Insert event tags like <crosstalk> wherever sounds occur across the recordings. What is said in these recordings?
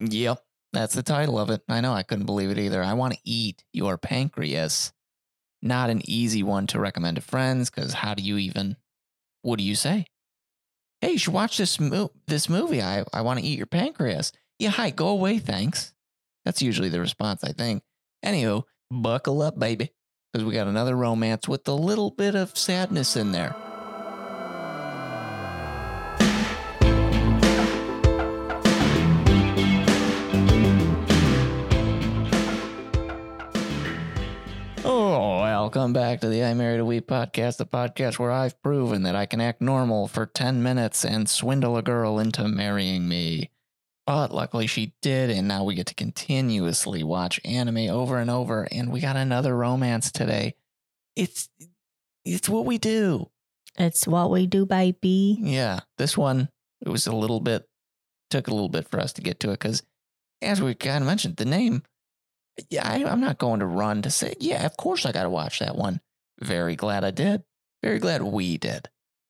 Yep, that's the title of it. I know I couldn't believe it either. I want to eat your pancreas. Not an easy one to recommend to friends because how do you even? What do you say? Hey, you should watch this mo- this movie. I I want to eat your pancreas. Yeah, hi, go away, thanks. That's usually the response, I think. Anywho, buckle up, baby, because we got another romance with a little bit of sadness in there. Welcome back to the I Married a Weeb podcast, the podcast where I've proven that I can act normal for 10 minutes and swindle a girl into marrying me. But luckily she did, and now we get to continuously watch anime over and over, and we got another romance today. It's it's what we do. It's what we do, baby. Yeah, this one it was a little bit took a little bit for us to get to it because, as we kind of mentioned, the name. Yeah, I, I'm not going to run to say. Yeah, of course I got to watch that one. Very glad I did. Very glad we did.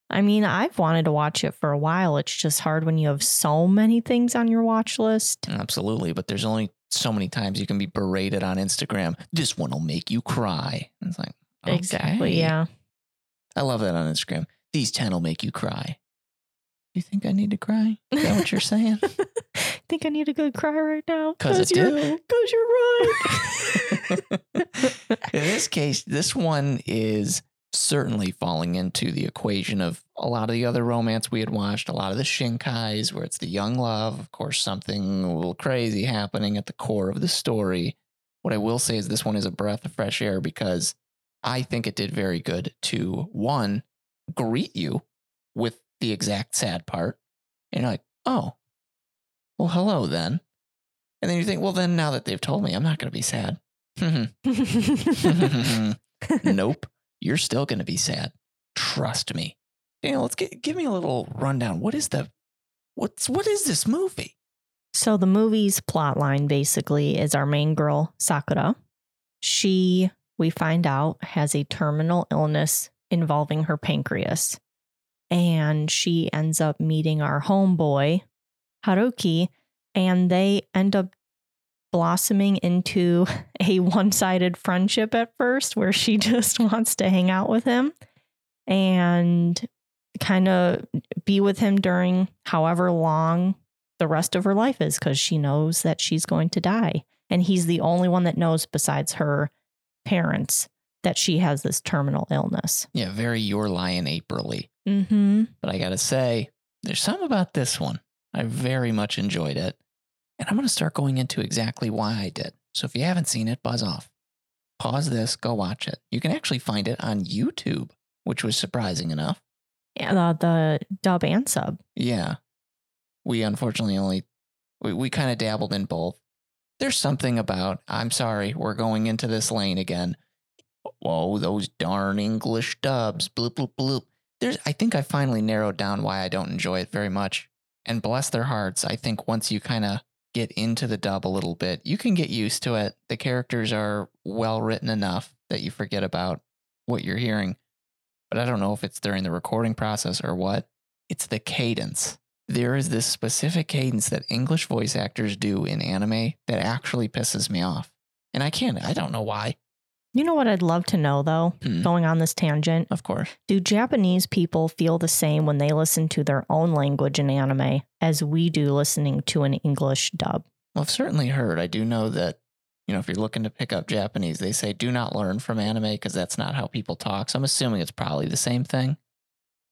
I mean, I've wanted to watch it for a while. It's just hard when you have so many things on your watch list. Absolutely, but there's only so many times you can be berated on Instagram. This one will make you cry. It's like Exactly. Yeah. I love that on Instagram. These ten will make you cry. Do you think I need to cry? Is that what you're saying? <laughs> think I need a good cry right now. Because I you're, do. Because you're right. <laughs> <laughs> In this case, this one is certainly falling into the equation of a lot of the other romance we had watched, a lot of the Shinkais, where it's the young love, of course, something a little crazy happening at the core of the story. What I will say is this one is a breath of fresh air because I think it did very good to one, greet you with the exact sad part. And you're like, oh, well, hello then. And then you think, well, then now that they've told me, I'm not going to be sad. <laughs> <laughs> nope. You're still going to be sad. Trust me. Daniel, let's get, give me a little rundown. What is the, what's, what is this movie? so the movie's plot line basically is our main girl, Sakura. She, we find out, has a terminal illness involving her pancreas. And she ends up meeting our homeboy, Haruki, and they end up blossoming into <laughs> a one sided friendship at first, where she <laughs> just wants to hang out with him and kind of be with him during however long the rest of her life is, because she knows that she's going to die. And he's the only one that knows, besides her parents, that she has this terminal illness. Yeah, very Your Lie in April-y. Mm-hmm. But I got to say, there's something about this one. I very much enjoyed it. And I'm going to start going into exactly why I did. So if you haven't seen it, buzz off. Pause this, go watch it. You can actually find it on YouTube, which was surprising enough. Yeah, the, the dub and sub. Yeah. We unfortunately only, we, we kind of dabbled in both. There's something about, I'm sorry, we're going into this lane again. Whoa, those darn English dubs. Bloop, bloop, bloop. There's, I think I finally narrowed down why I don't enjoy it very much. And bless their hearts, I think once you kind of get into the dub a little bit, you can get used to it. The characters are well written enough that you forget about what you're hearing. But I don't know if it's during the recording process or what. It's the cadence. There is this specific cadence that English voice actors do in anime that actually pisses me off. And I can't, I don't know why. You know what I'd love to know though, Hmm. going on this tangent? Of course. Do Japanese people feel the same when they listen to their own language in anime as we do listening to an English dub? Well, I've certainly heard. I do know that, you know, if you're looking to pick up Japanese, they say do not learn from anime because that's not how people talk. So I'm assuming it's probably the same thing.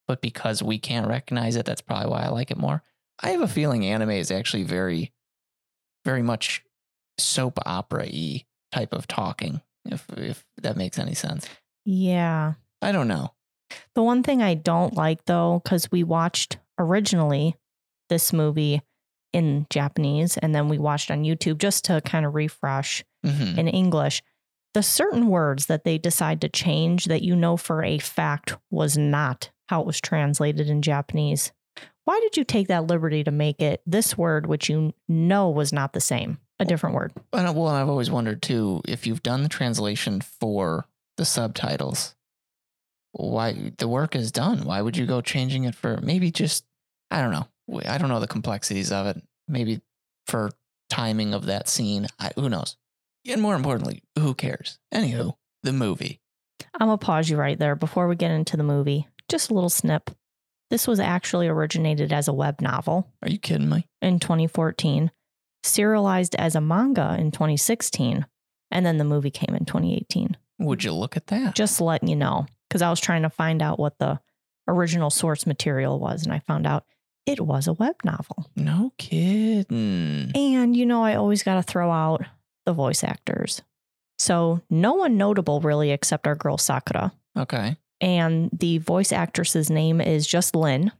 But because we can't recognize it, that's probably why I like it more. I have a feeling anime is actually very, very much soap opera y type of talking, if if that makes any sense. Yeah. I don't know. The one thing I don't like though, because we watched originally this movie in Japanese and then we watched on YouTube just to kind of refresh hmm in English. The certain words that they decide to change that you know for a fact was not how it was translated in Japanese. Why did you take that liberty to make it this word, which you know was not the same, a different word? And, well, I've always wondered too if you've done the translation for the subtitles, why the work is done. Why would you go changing it for maybe just I don't know. I don't know the complexities of it. Maybe for timing of that scene. I, who knows? And more importantly, who cares? Anywho, the movie. I'm going to pause you right there before we get into the movie. Just a little snip. This was actually originated as a web novel Are you kidding me? in 2014, serialized as a manga in 2016, and then the movie came in 2018. Would you look at that? Just letting you know, because I was trying to find out what the original source material was, and I found out it was a web novel. no kidding. And you know, I always got to throw out the voice actors. So, no one notable really except our girl Sakura. Okay. And the voice actress's name is just Lynn.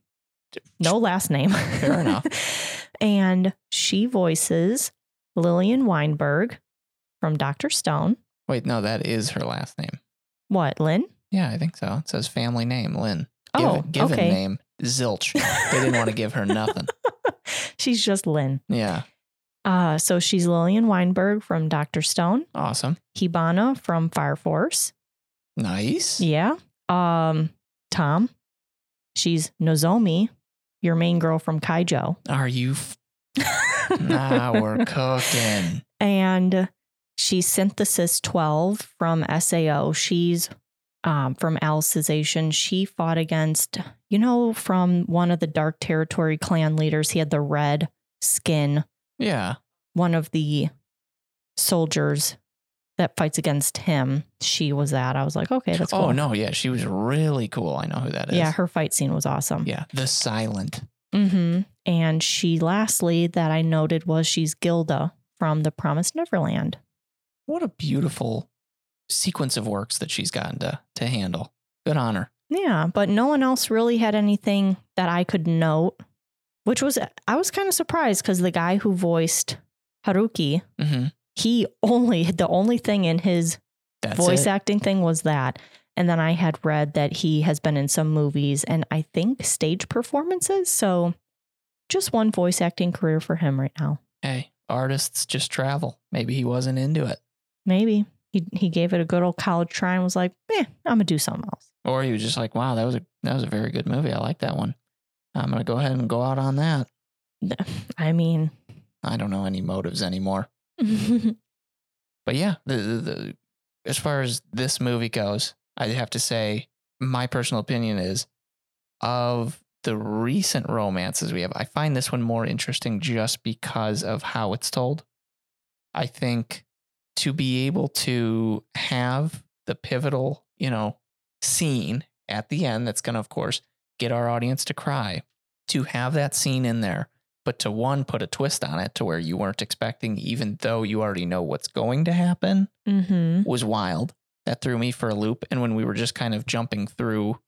No last name. Fair enough. <laughs> and she voices Lillian Weinberg from Dr. Stone. Wait, no, that is her last name. What, Lynn? Yeah, I think so. It says family name, Lynn. Oh, Given, given okay. name, Zilch. They didn't want to give her nothing. <laughs> She's just Lynn. Yeah. Uh, so she's Lillian Weinberg from Dr. Stone, Awesome. Hibana from Fire Force. Nice. Yeah. Um, Tom. She's Nozomi, your main girl from Keijo. Are you? F- now we're <laughs> cooking. and she's Synthesis 12 from SAO. She's um, from Alicization. She fought against, you know, from one of the Dark Territory clan leaders. He had the red skin, Yeah. one of the soldiers that fights against him. She was that. I was like, okay, that's cool. Oh no, yeah, she was really cool. I know who that is. Yeah, her fight scene was awesome. Yeah, the silent. hmm And she, lastly, that I noted was she's Gilda from The Promised Neverland. What a beautiful sequence of works that she's gotten to to handle. Good on her. Yeah, but no one else really had anything that I could note, which was, I was kind of surprised because the guy who voiced Haruki, hmm he only, the only thing in his That's voice it. acting thing was that. And then I had read that he has been in some movies and I think stage performances. So just one voice acting career for him right now. Hey, artists just travel. Maybe he wasn't into it, Maybe he, he gave it a good old college try and was like, eh, I'm going to do something else. or he was just like, "Wow, that was a that was a very good movie. I like that one. I'm gonna go ahead and go out on that." <laughs> I mean, I don't know any motives anymore. <laughs> But yeah, the, the, the as far as this movie goes, I have to say my personal opinion is of the recent romances we have, I find this one more interesting just because of how it's told. I think to be able to have the pivotal, you know, scene at the end that's going to of course get our audience to cry, to have that scene in there but to one put a twist on it to where you weren't expecting even though you already know what's going to happen mm-hmm. was wild. That threw me for a loop and when we were just kind of jumping through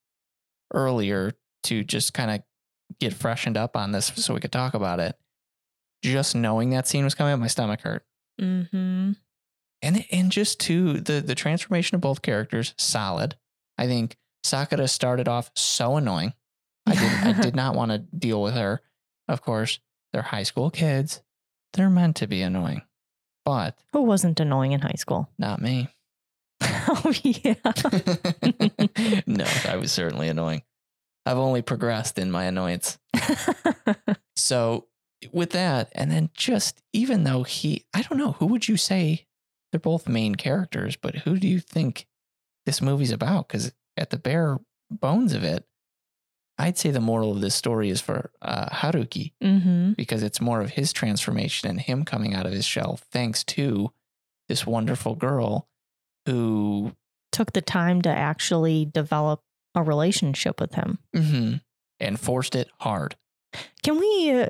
earlier to just kind of get freshened up on this so we could talk about it just knowing that scene was coming up my stomach hurt. Mm-hmm. and and just to the the transformation of both characters solid. I think sakura started off so annoying. I did i did <laughs> not want to deal with her of course they're high school kids. They're meant to be annoying. But Who wasn't annoying in high school? not me. <laughs> <laughs> Oh, yeah. <laughs> no i was certainly annoying. I've only progressed in my annoyance. So with that and then just even though he i don't know who would you say they're both main characters but who do you think this movie's about? Because at the bare bones of it i'd say the moral of this story is for uh, haruki mm-hmm. because it's more of his transformation and him coming out of his shell thanks to this wonderful girl who Took the time to actually develop a relationship with him. mhm, and forced it hard Can we? Uh,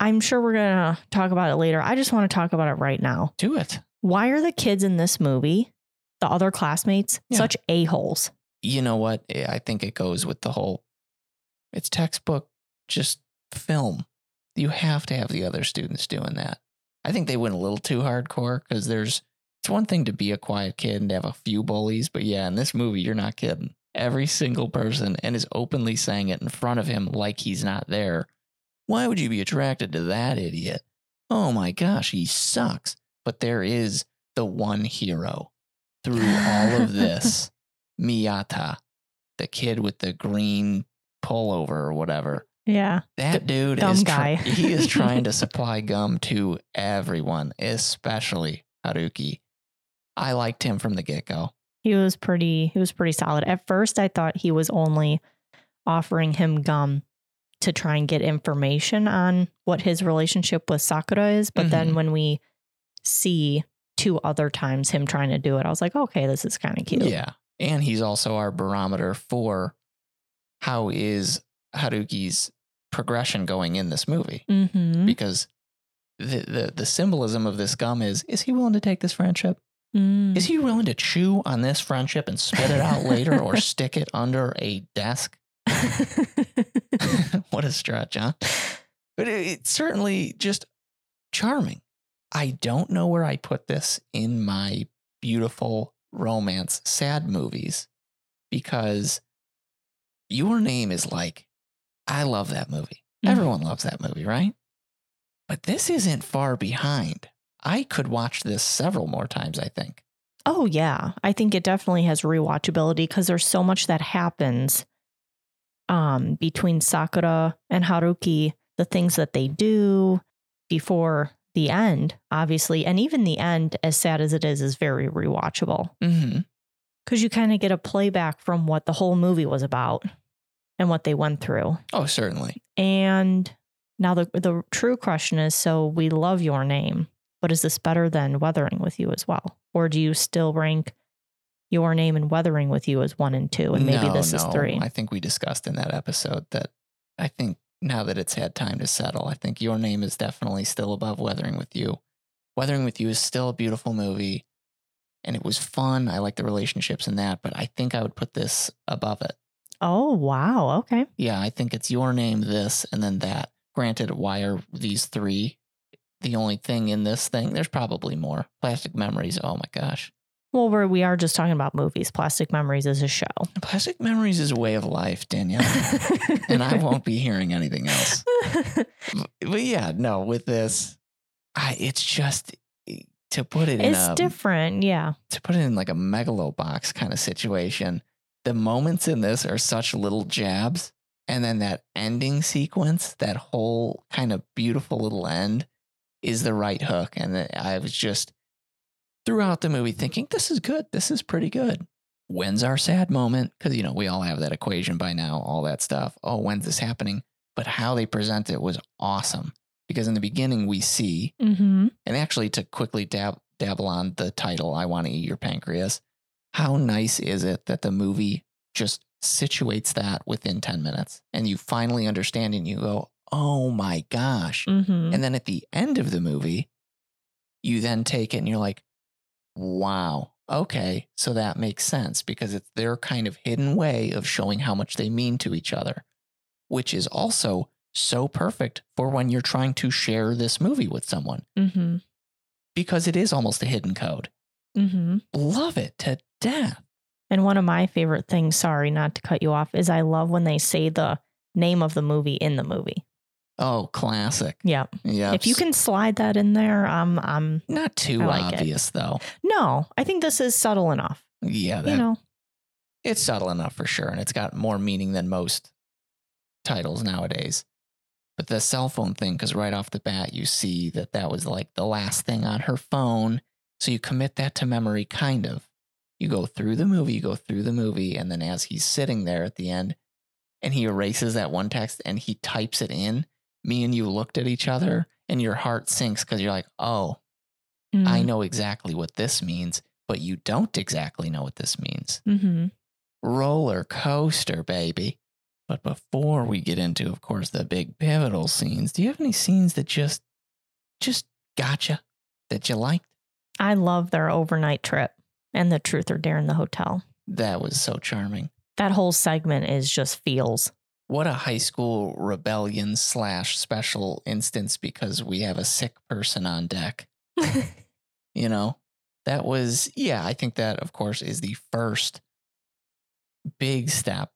I'm sure we're going to talk about it later. I just want to talk about it right now. do it Why are the kids in this movie, the other classmates, Yeah. such a-holes? you know what? I think it goes with the whole it's textbook just film. You have to have the other students doing that. I think they went a little too hardcore because there's it's one thing to be a quiet kid and to have a few bullies, but yeah, in this movie, you're not kidding. Every single person and is openly saying it in front of him like he's not there. Why would you be attracted to that idiot? Oh my gosh, he sucks. But there is the one hero through all of <laughs> this. Miyata, the kid with the green pullover or whatever. Yeah. That dude dumb is guy. he is trying to <laughs> supply gum to everyone, especially Haruki. I liked him from the get go. He was pretty he was pretty solid. At first I thought he was only offering him gum to try and get information on what his relationship with Sakura is, but then Mhm. when we see two other times him trying to do it, I was like, okay, this is kind of cute. Yeah. And he's also our barometer for how is Haruki's progression going in this movie. Mm-hmm. Because the, the the symbolism of this gum is is he willing to take this friendship? Mm. Is he willing to chew on this friendship and spit it out later or <laughs> stick it under a desk? <laughs> what a stretch, huh? But it, it's certainly just charming. I don't know where I put this in my beautiful romance sad movies because your name is like, I love that movie. Mhm. Everyone loves that movie, right? But this isn't far behind. I could watch this several more times, I think. Oh yeah, I think it definitely has rewatchability because there's so much that happens um between Sakura and Haruki, the things that they do before the end, obviously, and even the end, as sad as it is, is very rewatchable Mm-hmm. Because you kind of get a playback from what the whole movie was about and what they went through. Oh, certainly. And now the the true question is: so we love your name, but is this better than Weathering with You as well, or do you still rank your name and Weathering with You as one and two, and maybe No, this is no. three? I think we discussed in that episode that I think now that it's had time to settle, I think your name is definitely still above Weathering with You. Weathering with You is still a beautiful movie and it was fun. I like the relationships in that, but I think I would put this above it. Oh wow, okay. Yeah, I think it's your name, this, and then that. Granted, why are these three the only thing in this thing? There's probably more. Plastic Memories, oh my gosh. Well, we're, we are just talking about movies. Plastic Memories is a show, Plastic Memories is a way of life, Danielle. and I won't be hearing anything else. <laughs> but yeah, no, with this, I it's just to put it in it's a different, yeah. to put it in like a megalo box kind of situation. The moments in this are such little jabs, and then that ending sequence, that whole kind of beautiful little end, is the right hook. And I was just throughout the movie thinking, "This is good. This is pretty good." When's our sad moment? Because you know we all have that equation by now, all that stuff. Oh, when's this happening? But how they present it was awesome. Because in the beginning we see Mm-hmm. and actually, to quickly dab- dabble on the title, I Want to Eat Your Pancreas, how nice is it that the movie just situates that within 10 minutes and you finally understand and you go, oh my gosh. Mm-hmm. And then at the end of the movie, you then take it and you're like, wow, okay, so that makes sense because it's their kind of hidden way of showing how much they mean to each other, which is also so perfect for when you're trying to share this movie with someone Mm-hmm. because it is almost a hidden code. Mm-hmm. Love it to death. And one of my favorite things, sorry not to cut you off, is I love when they say the name of the movie in the movie. Oh, classic. Yeah. Yeah. If you can slide that in there, um, um, Not too like it. obvious, though. no, I think this is subtle enough. Yeah, that, you know, it's subtle enough for sure. And it's got more meaning than most titles nowadays. But the cell phone thing, because right off the bat, you see that that was like the last thing on her phone. So you commit that to memory, kind of. You go through the movie, you go through the movie, and then as he's sitting there at the end and he erases that one text and he types it in, me and you looked at each other and your heart sinks because you're like, oh, I Mm. know exactly what this means, but you don't exactly know what this means. Mm-hmm. Roller coaster, baby. But before we get into, of course, the big pivotal scenes, do you have any scenes that just, just gotcha that you liked? I love their overnight trip and the truth or dare in the hotel. That was so charming. That whole segment is just feels. What a high school rebellion slash special instance because we have a sick person on deck. <laughs> You know, that was, yeah, I think that, of course, is the first big step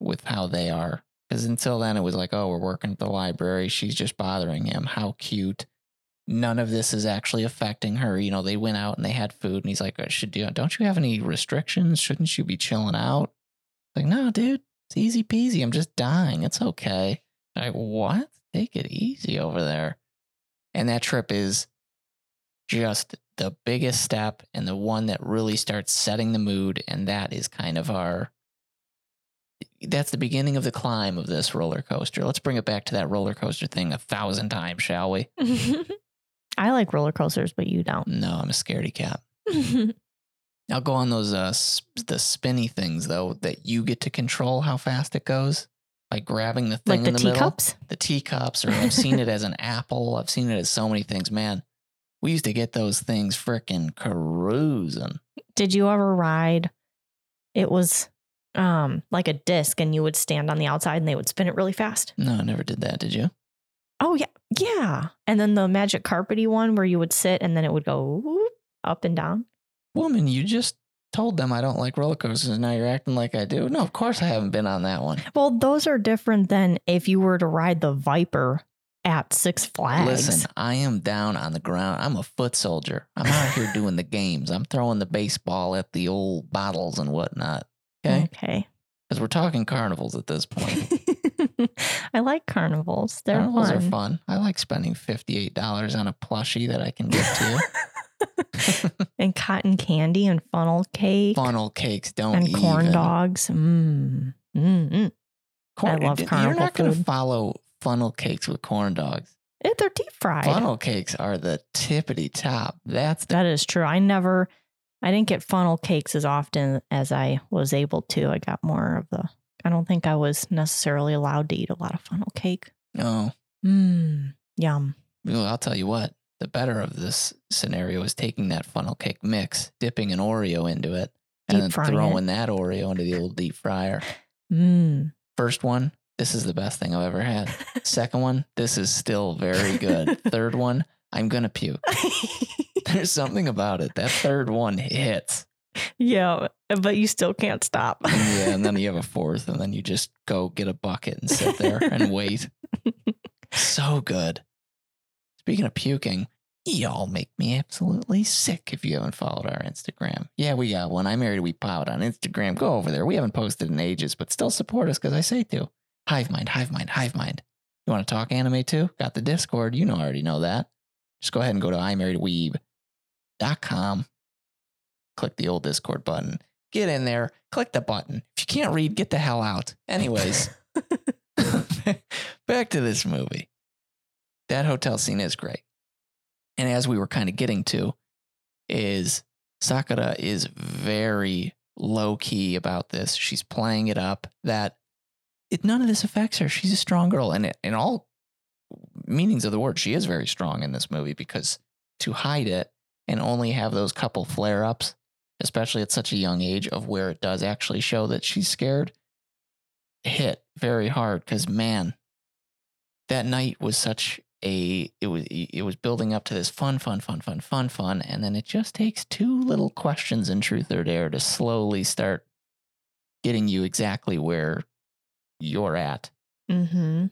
with how they are. Because until then, it was like, oh, we're working at the library. She's just bothering him. How cute. None of this is actually affecting her. You know, they went out and they had food, and he's like, uh, should do, don't you have any restrictions? Shouldn't you be chilling out? Like, no, dude, it's easy peasy. I'm just dying. It's okay. Like, what? Take it easy over there. And that trip is just the biggest step and the one that really starts setting the mood. And that is kind of our that's the beginning of the climb of this roller coaster. Let's bring it back to that roller coaster thing a thousand times, shall we? <laughs> I like roller coasters, but you don't. No, I'm a scaredy cat. <laughs> I'll go on those uh sp- the spinny things though that you get to control how fast it goes by grabbing the thing like the in the middle, teacups? the teacups, or I've seen it as an <laughs> apple. I've seen it as so many things. Man, we used to get those things freaking cruising. Did you ever ride? It was um like a disc and you would stand on the outside and they would spin it really fast. No, I never did that. Did you? Oh yeah. Yeah. And then the magic carpety one where you would sit and then it would go up and down. Woman, you just told them I don't like roller coasters. and Now you're acting like I do. No, of course I haven't been on that one. Well, those are different than if you were to ride the Viper at Six Flags. Listen, I am down on the ground. I'm a foot soldier. I'm out here doing the games. I'm throwing the baseball at the old bottles and whatnot. Okay. Okay. Because we're talking carnivals at this point. <laughs> I like carnivals. They're carnivals fun. are fun. I like spending $58 on a plushie that I can give to you. <laughs> and cotton candy and funnel cake Funnel cakes don't and corn dogs. Mm. Mm, mm. Corn- I love You're not going to follow funnel cakes with corn dogs. Eh, They're deep fried. Funnel cakes are the tippity top. That's the That is true. I never, I didn't get funnel cakes as often as I was able to. I got more of the, I don't think I was necessarily allowed to eat a lot of funnel cake. Oh. Mmm, yum. Well, I'll tell you what. The better of this scenario is taking that funnel cake mix, dipping an Oreo into it, and Deep then throwing that Oreo into the old deep fryer. Mmm. <laughs> First one, this is the best thing I've ever had. Second one, this is still very good. <laughs> Third one, I'm gonna puke. <laughs> There's something about it. That third one hits. yeah, but you still can't stop. Yeah, and then you have a <laughs> fourth, and then you just go get a bucket and sit there and wait. <laughs> So good. Speaking of puking, y'all make me absolutely sick if you haven't followed our Instagram. Yeah, we uh, got one. I married a weeb pod on Instagram. Go over there. We haven't posted in ages, but still support us because I say to. Hive mind, hive mind, hive mind. You want to talk anime too? Got the Discord. You know, I already know that. Just go ahead and go to imarriedweeb.com. Click the old Discord button. Get in there. Click the button. If you can't read, get the hell out. Anyways, <laughs> <laughs> back to this movie. That hotel scene is great. And as we were kind of getting to, is Sakura is very low key about this. She's playing it up that it, none of this affects her. She's a strong girl. And in all meanings of the word, she is very strong in this movie because to hide it and only have those couple flare ups, especially at such a young age, of where it does actually show that she's scared, hit very hard. Because, man, that night was such a it was it was building up to this fun fun fun fun fun fun and then it just takes two little questions in truth or dare to slowly start getting you exactly where you're at mm-hmm.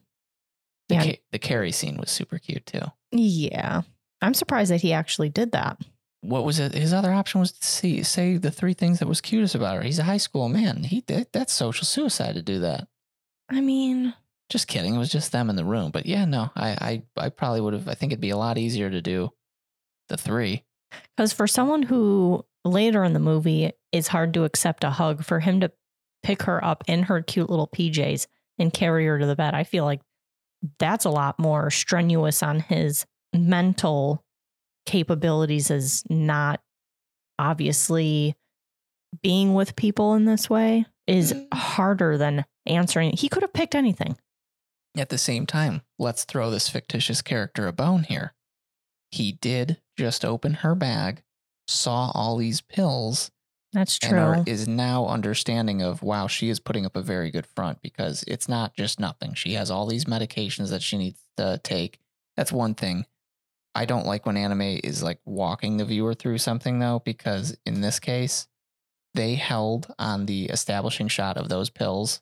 The, Yeah. Ca- the carry scene was super cute too. Yeah. I'm surprised that he actually did that. what was it his other option was to see say the three things that was cutest about her. He's a high school man. He did that's social suicide to do that. I mean, just kidding. It was just them in the room. But yeah no i i, I probably would have i think it'd be a lot easier to do the three. Because for someone who later in the movie is hard to accept a hug, for him to pick her up in her cute little PJs and carry her to the bed, I feel like that's a lot more strenuous on his mental capabilities as not obviously being with people in this way is Mm. harder than answering. He could have picked anything. At the same time, let's throw this fictitious character a bone here. He did just open her bag, saw all these pills, That's and true. are, is now understanding of wow, she is putting up a very good front because it's not just nothing. She has all these medications that she needs to take. That's one thing. I don't like when anime is like walking the viewer through something though, because in this case, they held on the establishing shot of those pills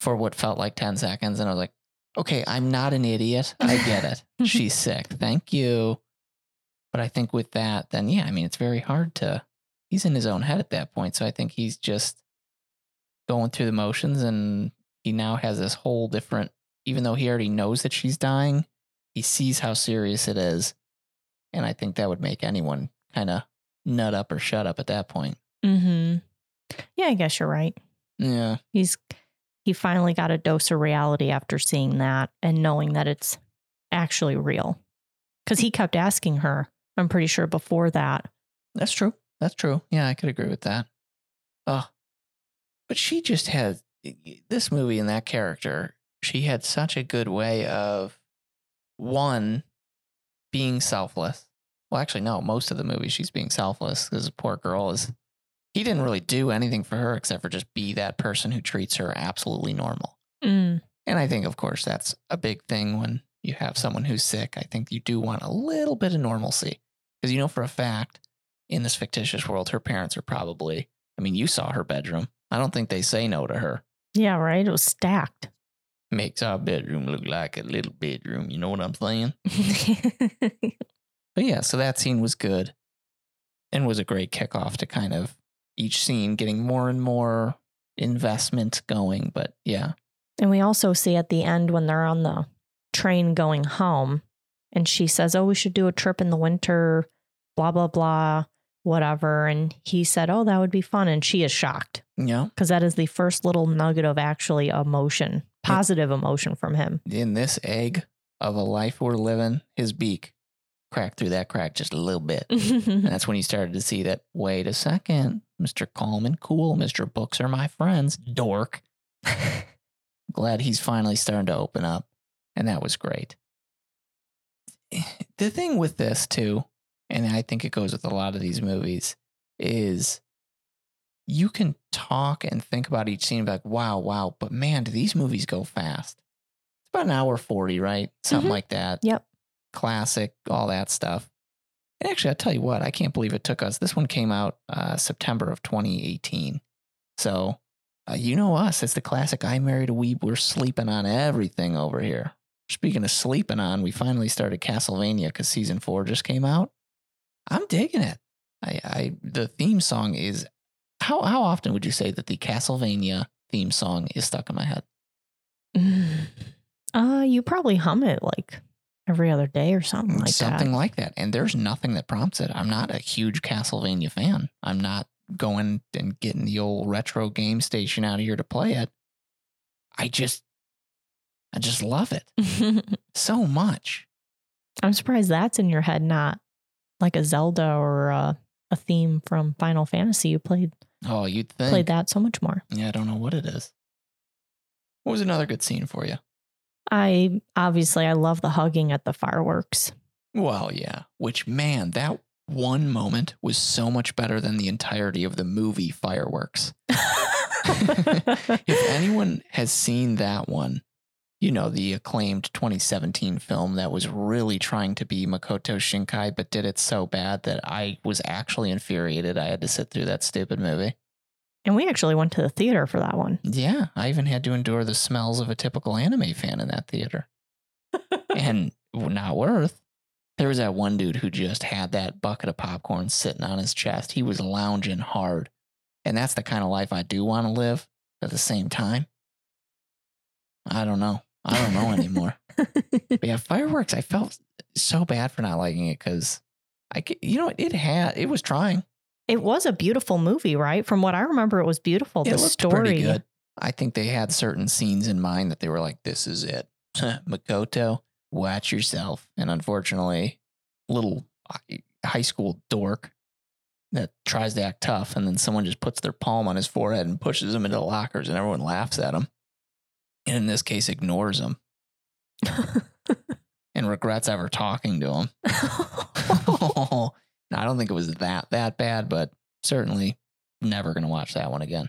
for what felt like 10 seconds. And I was like, okay, I'm not an idiot. I get it. <laughs> She's sick. Thank you. But I think with that, then yeah, I mean, it's very hard to, he's in his own head at that point. So I think he's just going through the motions and he now has this whole different even though he already knows that she's dying, he sees how serious it is. And I think that would make anyone kind of nut up or shut up at that point. Mm-hmm. Yeah, I guess you're right. Yeah. He's he finally got a dose of reality after seeing that and knowing that it's actually real. Because he kept asking her, I'm pretty sure before that. That's true. That's true. Yeah, I could agree with that. Oh, but she just had this movie and that character. She had such a good way of one being selfless. Well, actually, no. Most of the movie, she's being selfless because the poor girl is. He didn't really do anything for her except for just be that person who treats her absolutely normal. Mm, And I think, of course, that's a big thing when you have someone who's sick. I think you do want a little bit of normalcy because you know for a fact in this fictitious world, her parents are probably, I mean, you saw her bedroom. I don't think they say no to her. yeah, right. It was stacked. Makes our bedroom look like a little bedroom. You know what I'm saying? <laughs> But yeah, so that scene was good and was a great kickoff to kind of each scene getting more and more investment going. But yeah, and we also see at the end when they're on the train going home, and she says, Oh, we should do a trip in the winter, blah, blah, blah, whatever. And he said, Oh, that would be fun. And she is shocked yeah. because that is the first little nugget of actually emotion, positive emotion from him. in this egg of a life we're living, his beak cracked through that crack just a little bit. And that's when he started to see that, wait a second, Mr. Calm and Cool, Mr. Books are my friends, dork. <laughs> Glad he's finally starting to open up. And that was great. The thing with this, too, and I think it goes with a lot of these movies, is you can talk and think about each scene like, wow, wow, but man, do these movies go fast? It's about an hour 40, right? Something Mhm. like that. Yep. Classic, all that stuff. And actually, I'll tell you what, I can't believe it took us. This one came out uh, September of 2018. So, uh, you know us. It's the classic I Married a Weeb. We're sleeping on everything over here. Speaking of sleeping on, we finally started Castlevania because season four just came out. I'm digging it. I, I the theme song is how how often would you say that the Castlevania theme song is stuck in my head? uh, you probably hum it like every other day or something like Something that. like that. And there's nothing that prompts it. I'm not a huge Castlevania fan. I'm not going and getting the old retro game station out of here to play it. I just I just love it <laughs> so much. I'm surprised that's in your head, not like a Zelda or a, a theme from Final Fantasy. You played Oh, you'd think. played that so much more. Yeah, I don't know what it is. What was another good scene for you? I obviously I love the hugging at the fireworks. Well, yeah. Which man, that one moment was so much better than the entirety of the movie Fireworks. <laughs> <laughs> if anyone has seen that one, you know, the acclaimed 2017 film that was really trying to be Makoto Shinkai, but did it so bad that I was actually infuriated. I had to sit through that stupid movie. and we actually went to the theater for that one. Yeah, I even had to endure the smells of a typical anime fan in that theater. <laughs> and not worth. There was that one dude who just had that bucket of popcorn sitting on his chest. He was lounging hard. And that's the kind of life I do want to live at the same time. I don't know. I don't know anymore. <laughs> but yeah, fireworks, I felt so bad for not liking it because I, you know, it had, it was trying. It was a beautiful movie, right? From what I remember, it was beautiful. It the looked story. pretty good. I think they had certain scenes in mind that they were like, "This is it, <laughs> Makoto. Watch yourself." And unfortunately, little uh, high school dork that tries to act tough, and then someone just puts their palm on his forehead and pushes him into the lockers, and everyone laughs at him. And in this case, ignores him <laughs> and regrets ever talking to him. <laughs> <laughs> I don't think it was that that bad, but certainly never going to watch that one again.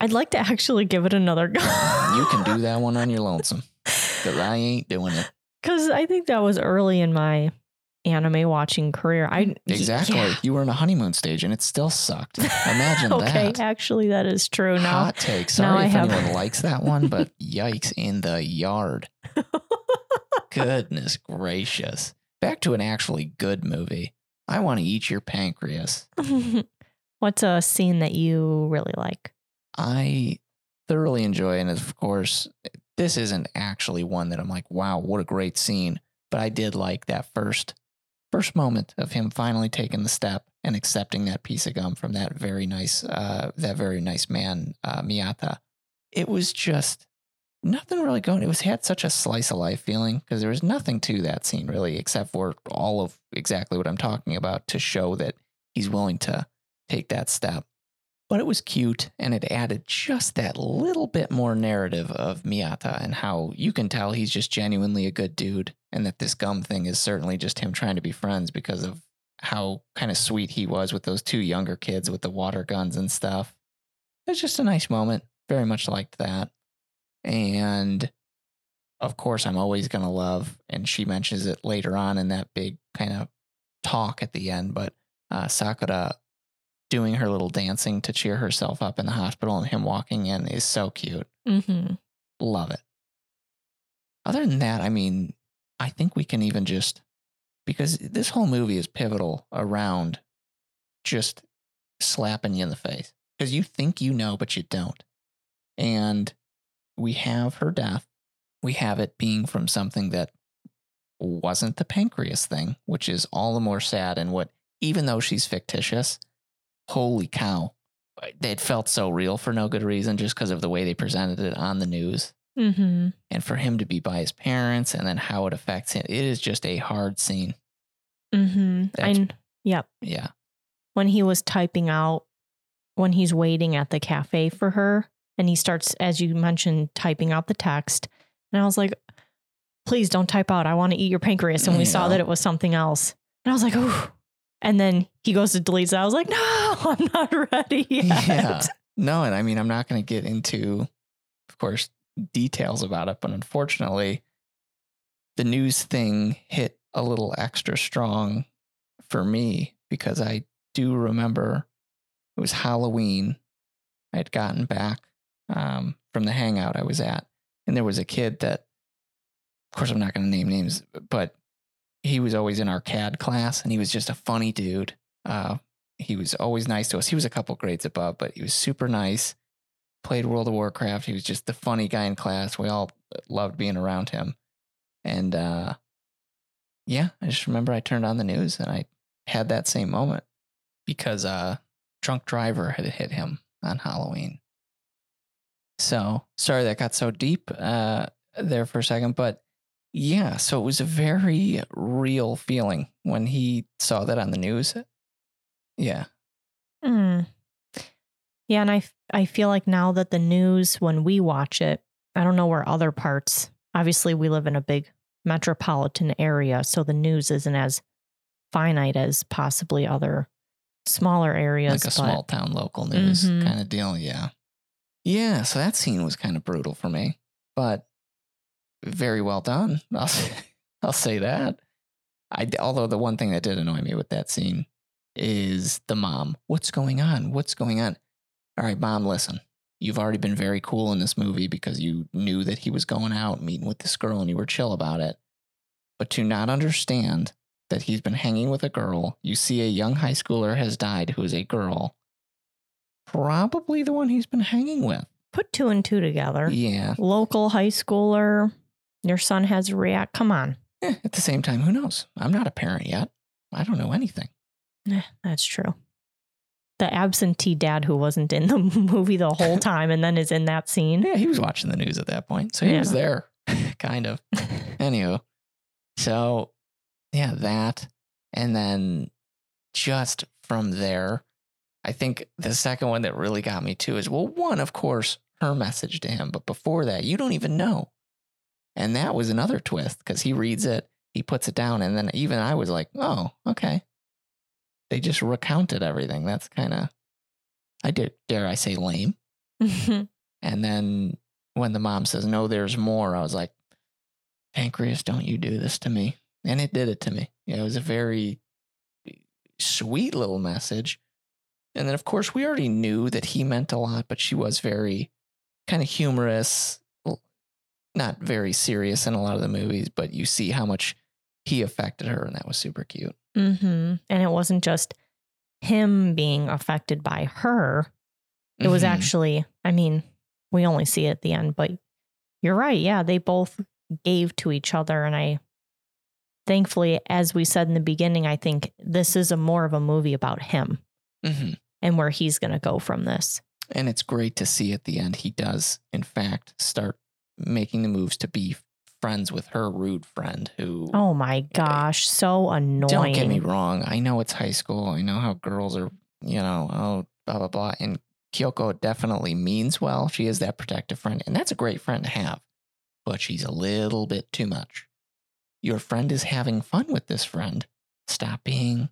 I'd like to actually give it another go. You can do that one on your lonesome. Because I ain't doing it. Because I think that was early in my anime watching career. I Exactly. Yeah. You were in a honeymoon stage and it still sucked. Imagine that. <laughs> okay, that. actually, that is true. Now, Hot take. now Sorry I if have- anyone likes that one, but <laughs> yikes in the yard. <laughs> Goodness gracious. Back to an actually good movie. I want to eat your pancreas. what's a scene that you really like? I thoroughly enjoy, and of course, this isn't actually one that I'm like, wow, what a great scene. But I did like that first first moment of him finally taking the step and accepting that piece of gum from that very nice uh, that very nice man uh, Miyata. It was just nothing really going. It was had such a slice of life feeling because there was nothing to that scene really, except for all of exactly what I'm talking about to show that he's willing to take that step. But it was cute and it added just that little bit more narrative of Miyata and how you can tell he's just genuinely a good dude and that this gum thing is certainly just him trying to be friends because of how kind of sweet he was with those two younger kids with the water guns and stuff. It's just a nice moment. Very much liked that. And of course, I'm always going to love, and she mentions it later on in that big kind of talk at the end, but uh, Sakura doing her little dancing to cheer herself up in the hospital and him walking in is so cute. Mm-hmm. Love it. Other than that, I mean, I think we can even just, because this whole movie is pivotal around just slapping you in the face because you think you know, but you don't. And we have her death. We have it being from something that wasn't the pancreas thing, which is all the more sad. And what, even though she's fictitious, holy cow, it felt so real for no good reason just because of the way they presented it on the news. Mm-hmm. And for him to be by his parents and then how it affects him, it is just a hard scene. Mm-hmm. That's- yep. Yeah. When he was typing out, when he's waiting at the cafe for her, and he starts, as you mentioned, typing out the text. And I was like, please don't type out. I want to eat your pancreas. And we saw that it was something else. And I was like, oh. And then he goes to delete it. I was like, no, <laughs> I'm not ready yet. Yeah. No, and I mean, I'm not going to get into, of course, details about it, but unfortunately, the news thing hit a little extra strong for me because I do remember it was Halloween. I had gotten back um, from the hangout I was at, and there was a kid that, of course, I'm not going to name names, but he was always in our CAD class, and he was just a funny dude. Uh, he was always nice to us. He was a couple grades above, but he was super nice. Played World of Warcraft. He was just the funny guy in class. We all loved being around him. And uh, yeah, I just remember I turned on the news and I had that same moment because uh, drunk driver had hit him on Halloween. So sorry that got so deep uh, there for a second, but yeah, so it was a very real feeling when he saw that on the news. Yeah, Mm. Yeah, and I I feel like now that the news when we watch it, I don't know where other parts. Obviously, we live in a big metropolitan area, so the news isn't as finite as possibly other smaller areas. like a but small town local news Mhm. kind of deal. Yeah. Yeah. So that scene was kind of brutal for me, but very well done. <laughs> I'll say, I'll say that. I, although the one thing that did annoy me with that scene is the mom. What's going on? What's going on? All right, mom, listen. You've already been very cool in this movie because you knew that he was going out meeting with this girl and you were chill about it. But to not understand that he's been hanging with a girl, you see a young high schooler has died who is a girl, probably the one he's been hanging with. put two and two together. Yeah. Local high schooler, your son has a react. Come on, Eh, At the same time, who knows? I'm not a parent yet. I don't know anything. Eh, that's true. The absentee dad who wasn't in the <laughs> movie the whole <laughs> time and then is in that scene. Yeah, he was watching the news at that point. So he was there, <laughs> kind of. Anywho, so yeah, that. And then just from there, I think the second one that really got me too is well, one, of course, her message to him. But before that, you don't even know. And that was another twist because he reads it, he puts it down. And then even I was like, oh, okay. They just recounted everything. That's kind of, I did, dare I say, lame. Mm-hmm. And then when the mom says, No, there's more, I was like, Pancreas, don't you do this to me. And it did it to me. It was a very sweet little message. And then, of course, we already knew that he meant a lot, but she was very kind of humorous, not very serious in a lot of the movies, but you see how much he affected her, and that was super cute. Hmm And it wasn't just him being affected by her. It was Mhm. actually, I mean, we only see it at the end, but you're right. Yeah, they both gave to each other. And I, thankfully, as we said in the beginning, I think this is a more of a movie about him hmm and where he's going to go from this. And it's great to see at the end he does, in fact, start making the moves to be friends with her rude friend who. Oh my gosh, so annoying. Don't get me wrong. I know it's high school. I know how girls are, you know, oh, blah, blah, blah. And Kyoko definitely means well. She is that protective friend. And that's a great friend to have. But she's a little bit too much. Your friend is having fun with this friend. Stop being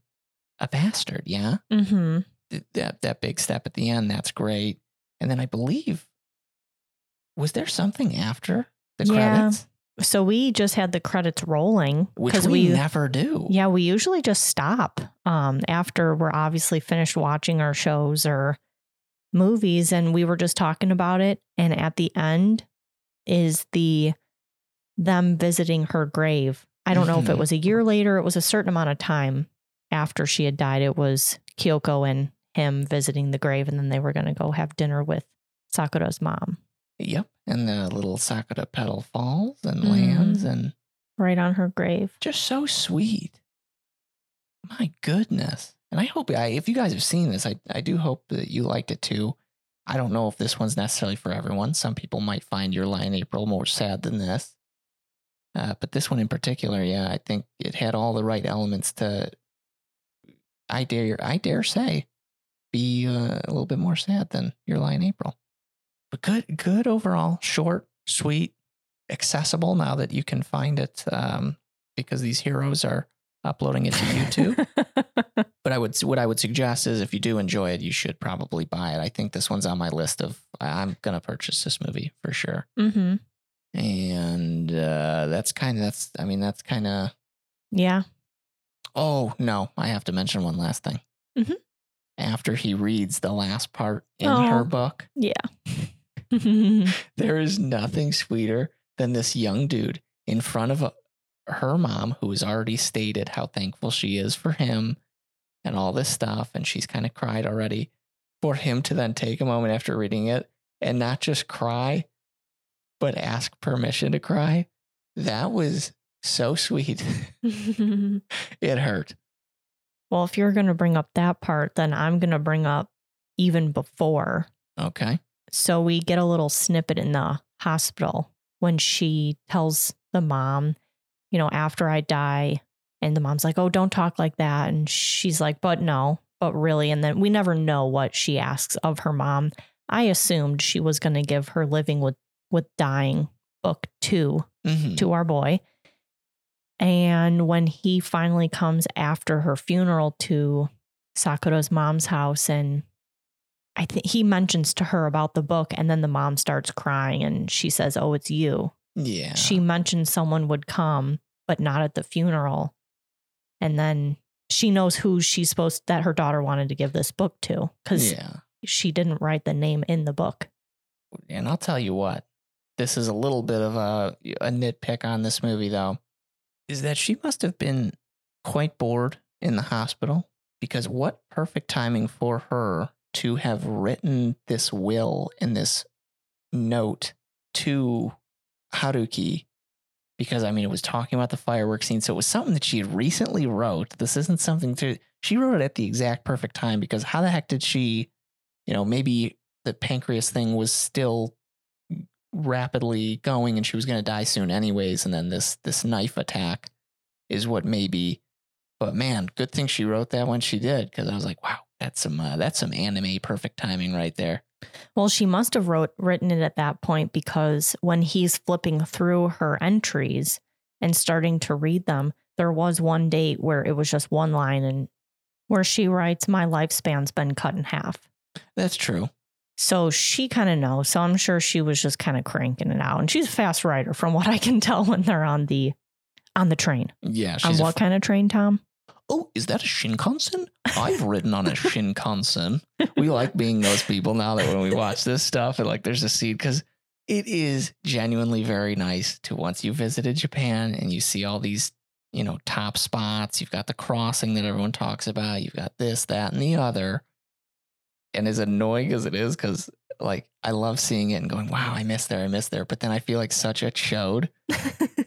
a bastard. Yeah. hmm Th- That, that big step at the end, that's great. And then I believe, was there something after the Yeah. credits? So we just had the credits rolling because we, we, never do. yeah, we usually just stop um, after we're obviously finished watching our shows or movies, and we were just talking about it. And at the end is the them visiting her grave. I don't know if it Mhm. was a year later. It was a certain amount of time after she had died. It was Kyoko and him visiting the grave, and then they were going to go have dinner with Sakura's mom Yep. And the little Sakura petal falls and Mhm. lands and right on her grave. just so sweet. My goodness. And I hope I, if you guys have seen this, I, I do hope that you liked it too. I don't know if this one's necessarily for everyone. Some people might find Your in April more sad than this. Uh, but this one in particular, yeah, I think it had all the right elements to, I dare, I dare say, be uh, a little bit more sad than Your in April. But good, good overall. Short, sweet, accessible now that you can find it um, because these heroes are uploading it to YouTube. <laughs> but I would what I would suggest is if you do enjoy it, you should probably buy it. I think this one's on my list of I'm gonna purchase this movie for sure. hmm And uh, that's kind of that's I mean that's kind of Yeah. oh no I have to mention one last thing. Mhm. After he reads the last part in Oh. her book, Yeah. <laughs> <laughs> there is nothing sweeter than this young dude in front of a, her mom who has already stated how thankful she is for him and all this stuff and she's kind of cried already for him to then take a moment after reading it and not just cry but ask permission to cry. That was so sweet. <laughs> It hurt. Well, if you're going to bring up that part, then I'm going to bring up even before. okay So we get a little snippet in the hospital when she tells the mom, you know, after I die, and the mom's like, oh, don't talk like that. And she's like, but no, but really. And then we never know what she asks of her mom. I assumed she was going to give her living with, with dying book two Mhm. to our boy. And when he finally comes after her funeral to Sakura's mom's house, and I think he mentions to her about the book, and then the mom starts crying and she says, Oh, it's you. yeah She mentioned someone would come, but not at the funeral. And then she knows who she's supposed that her daughter wanted to give this book to because yeah she didn't write the name in the book. And I'll tell you what, this is a little bit of a, a nitpick on this movie, though, is that she must have been quite bored in the hospital because what perfect timing for her to have written this will and this note to Haruki. Because I mean, it was talking about the fireworks scene. So it was something that she had recently wrote. This isn't something to, she wrote it at the exact perfect time because how the heck did she, you know, maybe the pancreas thing was still rapidly going and she was going to die soon anyways and then this this knife attack is what maybe but man good thing she wrote that when she did because i was like wow that's some uh, that's some anime perfect timing right there Well, she must have wrote written it at that point because when he's flipping through her entries and starting to read them, there was one date where it was just one line and where she writes, My lifespan's been cut in half. that's true So she kind of knows. So I'm sure she was just kind of cranking it out. And she's a fast writer from what I can tell when they're on the on the train. yeah on a what kind of train, Tom? Oh, is that a Shinkansen? I've ridden on a Shinkansen. We like being those people now that when we watch this stuff and like there's a seed because it is genuinely very nice to once you visited Japan and you see all these, you know, top spots. You've got the crossing that everyone talks about. You've got this, that, and the other. And as annoying as it is, because like I love seeing it and going, wow, I missed there, I missed there. But then I feel like such a chode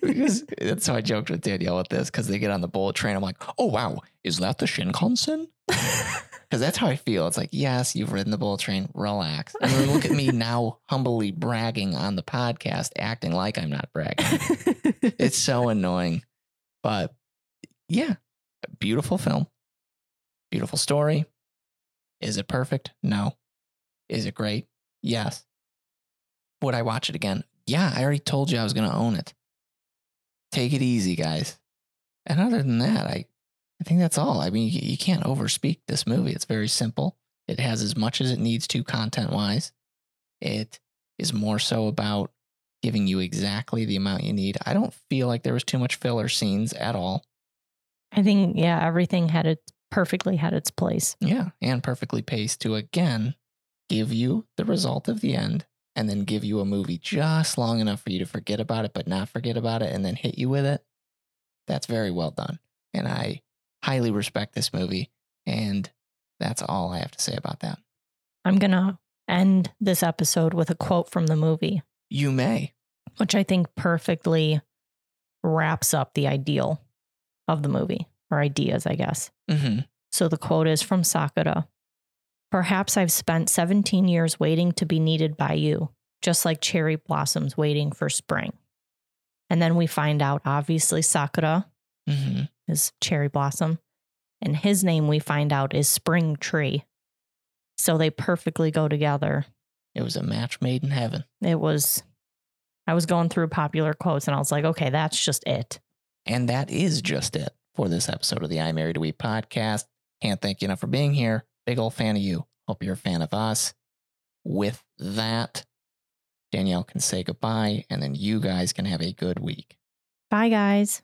because <laughs> that's how I joked with Danielle with this because they get on the bullet train. I'm like, oh wow, is that the Shinkansen? <laughs> Because that's how I feel. It's like, yes, you've ridden the bullet train, relax. And then look at me <laughs> now, humbly bragging on the podcast, acting like I'm not bragging. It's so annoying. But yeah, beautiful film, beautiful story. Is it perfect? No. Is it great? Yes. Would I watch it again? Yeah, I already told you I was going to own it. Take it easy, guys. And other than that, I, I think that's all. I mean, you, you can't overspeak this movie. It's very simple. It has as much as it needs to content wise. It is more so about giving you exactly the amount you need. I don't feel like there was too much filler scenes at all. I think, yeah, everything had it perfectly had its place. Yeah, and perfectly paced to again give you the result of the end and then give you a movie just long enough for you to forget about it, but not forget about it and then hit you with it. That's very well done. And I highly respect this movie. And that's all I have to say about that. I'm going to end this episode with a quote from the movie, You may. which I think perfectly wraps up the ideal of the movie or ideas, I guess. hmm So the quote is from Sakura Perhaps I've spent 17 years waiting to be needed by you, just like cherry blossoms waiting for spring. And then we find out, obviously, Sakura hmm is cherry blossom, and his name we find out is spring tree. So they perfectly go together. It was a match made in heaven. It was, I was going through popular quotes and I was like, okay, that's just it. And that is just it for this episode of the I Married a Weeb podcast. Can't thank you enough for being here. Big old fan of you. Hope you're a fan of us. With that, Danielle can say goodbye, and then you guys can have a good week. Bye, guys.